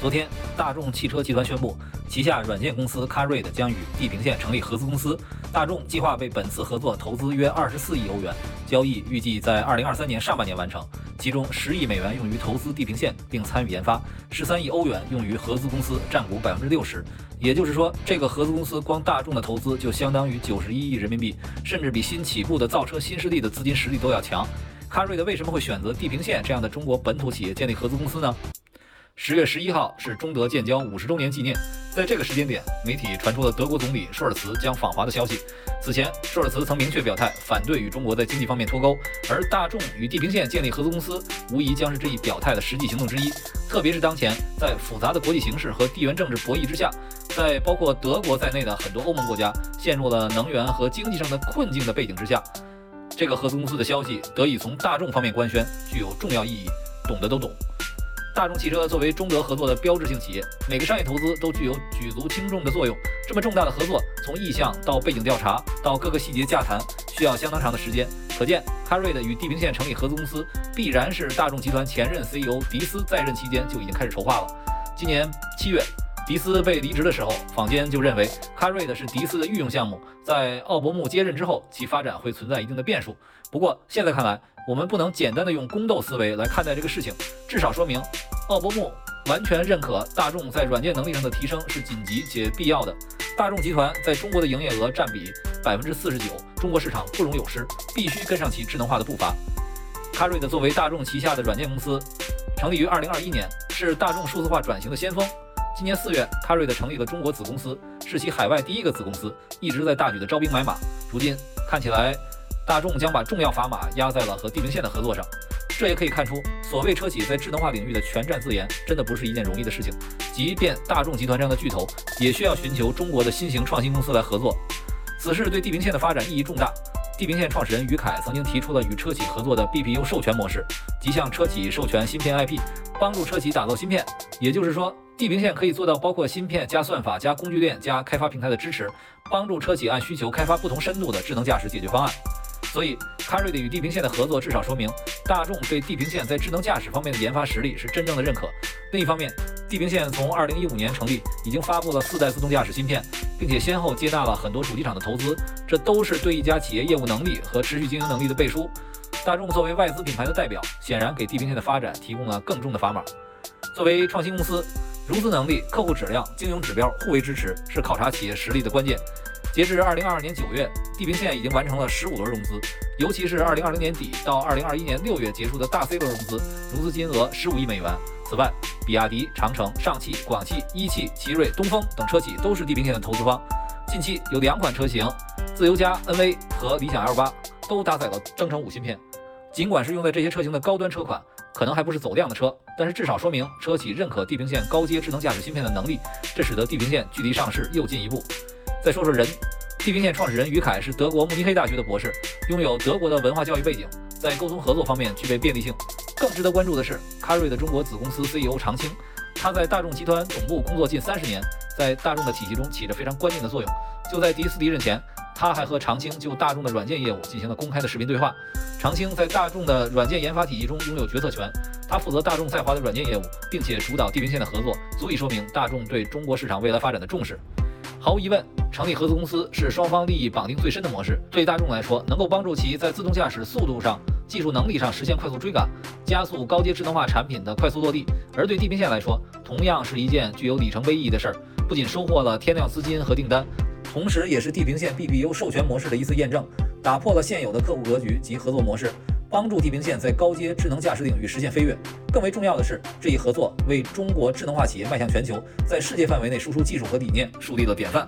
昨天，大众汽车集团宣布，旗下软件公司 CarRead 将与地平线成立合资公司。大众计划为本次合作投资约二十四亿欧元，交易预计在二零二三年上半年完成。其中十亿美元用于投资地平线并参与研发，十三亿欧元用于合资公司占股百分之六十。也就是说，这个合资公司光大众的投资就相当于九十一亿人民币，甚至比新起步的造车新势力的资金实力都要强。CarRead 为什么会选择地平线这样的中国本土企业建立合资公司呢？十月十一号是中德建交五十周年纪念，在这个时间点，媒体传出了德国总理舒尔茨将访华的消息。此前，舒尔茨曾明确表态反对与中国在经济方面脱钩，而大众与地平线建立合资公司，无疑将是这一表态的实际行动之一。特别是当前在复杂的国际形势和地缘政治博弈之下，在包括德国在内的很多欧盟国家陷入了能源和经济上的困境的背景之下，这个合资公司的消息得以从大众方面官宣，具有重要意义。懂的都懂。大众汽车作为中德合作的标志性企业，每个商业投资都具有举足轻重的作用。这么重大的合作，从意向到背景调查到各个细节洽谈，需要相当长的时间。可见哈瑞德与地平线成立合资公司，必然是大众集团前任 CEO 迪斯在任期间就已经开始筹划了。今年七月，迪斯被离职的时候，坊间就认为 CarRead 是迪斯的御用项目，在奥伯木接任之后，其发展会存在一定的变数。不过现在看来，我们不能简单的用宫斗思维来看待这个事情，至少说明。奥伯木完全认可大众在软件能力上的提升是紧急且必要的。大众集团在中国的营业额占比百分之四十九，中国市场不容有失，必须跟上其智能化的步伐。CarRead 作为大众旗下的软件公司，成立于二零二一年，是大众数字化转型的先锋。今年四月 c a r r i 成立了中国子公司，是其海外第一个子公司，一直在大举的招兵买马。如今看起来，大众将把重要砝码压在了和地平线的合作上。这也可以看出，所谓车企在智能化领域的全站自研，真的不是一件容易的事情。即便大众集团这样的巨头，也需要寻求中国的新型创新公司来合作。此事对地平线的发展意义重大。地平线创始人于凯曾经提出了与车企合作的 BPU 授权模式，即向车企授权芯片 IP，帮助车企打造芯片。也就是说，地平线可以做到包括芯片加算法加工具链加开发平台的支持，帮助车企按需求开发不同深度的智能驾驶解决方案。所以，CarRead 与地平线的合作，至少说明大众对地平线在智能驾驶方面的研发实力是真正的认可。另一方面，地平线从2015年成立，已经发布了四代自动驾驶芯片，并且先后接纳了很多主机厂的投资，这都是对一家企业业务能力和持续经营能力的背书。大众作为外资品牌的代表，显然给地平线的发展提供了更重的砝码。作为创新公司，融资能力、客户质量、经营指标互为支持，是考察企业实力的关键。截至二零二二年九月，地平线已经完成了十五轮融资，尤其是二零二零年底到二零二一年六月结束的大 C 轮融资，融资金额十五亿美元。此外，比亚迪、长城、上汽、广汽、一汽、奇瑞、东风等车企都是地平线的投资方。近期有两款车型，自由家 NV 和理想 L 八都搭载了增程五芯片。尽管是用在这些车型的高端车款，可能还不是走量的车，但是至少说明车企认可地平线高阶智能驾驶芯片的能力，这使得地平线距离上市又进一步。再说说人，地平线创始人于凯是德国慕尼黑大学的博士，拥有德国的文化教育背景，在沟通合作方面具备便利性。更值得关注的是，Carve 的中国子公司 CEO 常青，他在大众集团总部工作近三十年，在大众的体系中起着非常关键的作用。就在迪斯离任前，他还和常青就大众的软件业务进行了公开的视频对话。常青在大众的软件研发体系中拥有决策权，他负责大众在华的软件业务，并且主导地平线的合作，足以说明大众对中国市场未来发展的重视。毫无疑问，成立合资公司是双方利益绑定最深的模式。对大众来说，能够帮助其在自动驾驶速度上、技术能力上实现快速追赶，加速高阶智能化产品的快速落地；而对地平线来说，同样是一件具有里程碑意义的事儿。不仅收获了天量资金和订单，同时也是地平线 BBU 授权模式的一次验证，打破了现有的客户格局及合作模式。帮助地平线在高阶智能驾驶领域实现飞跃。更为重要的是，这一合作为中国智能化企业迈向全球，在世界范围内输出技术和理念树立了典范。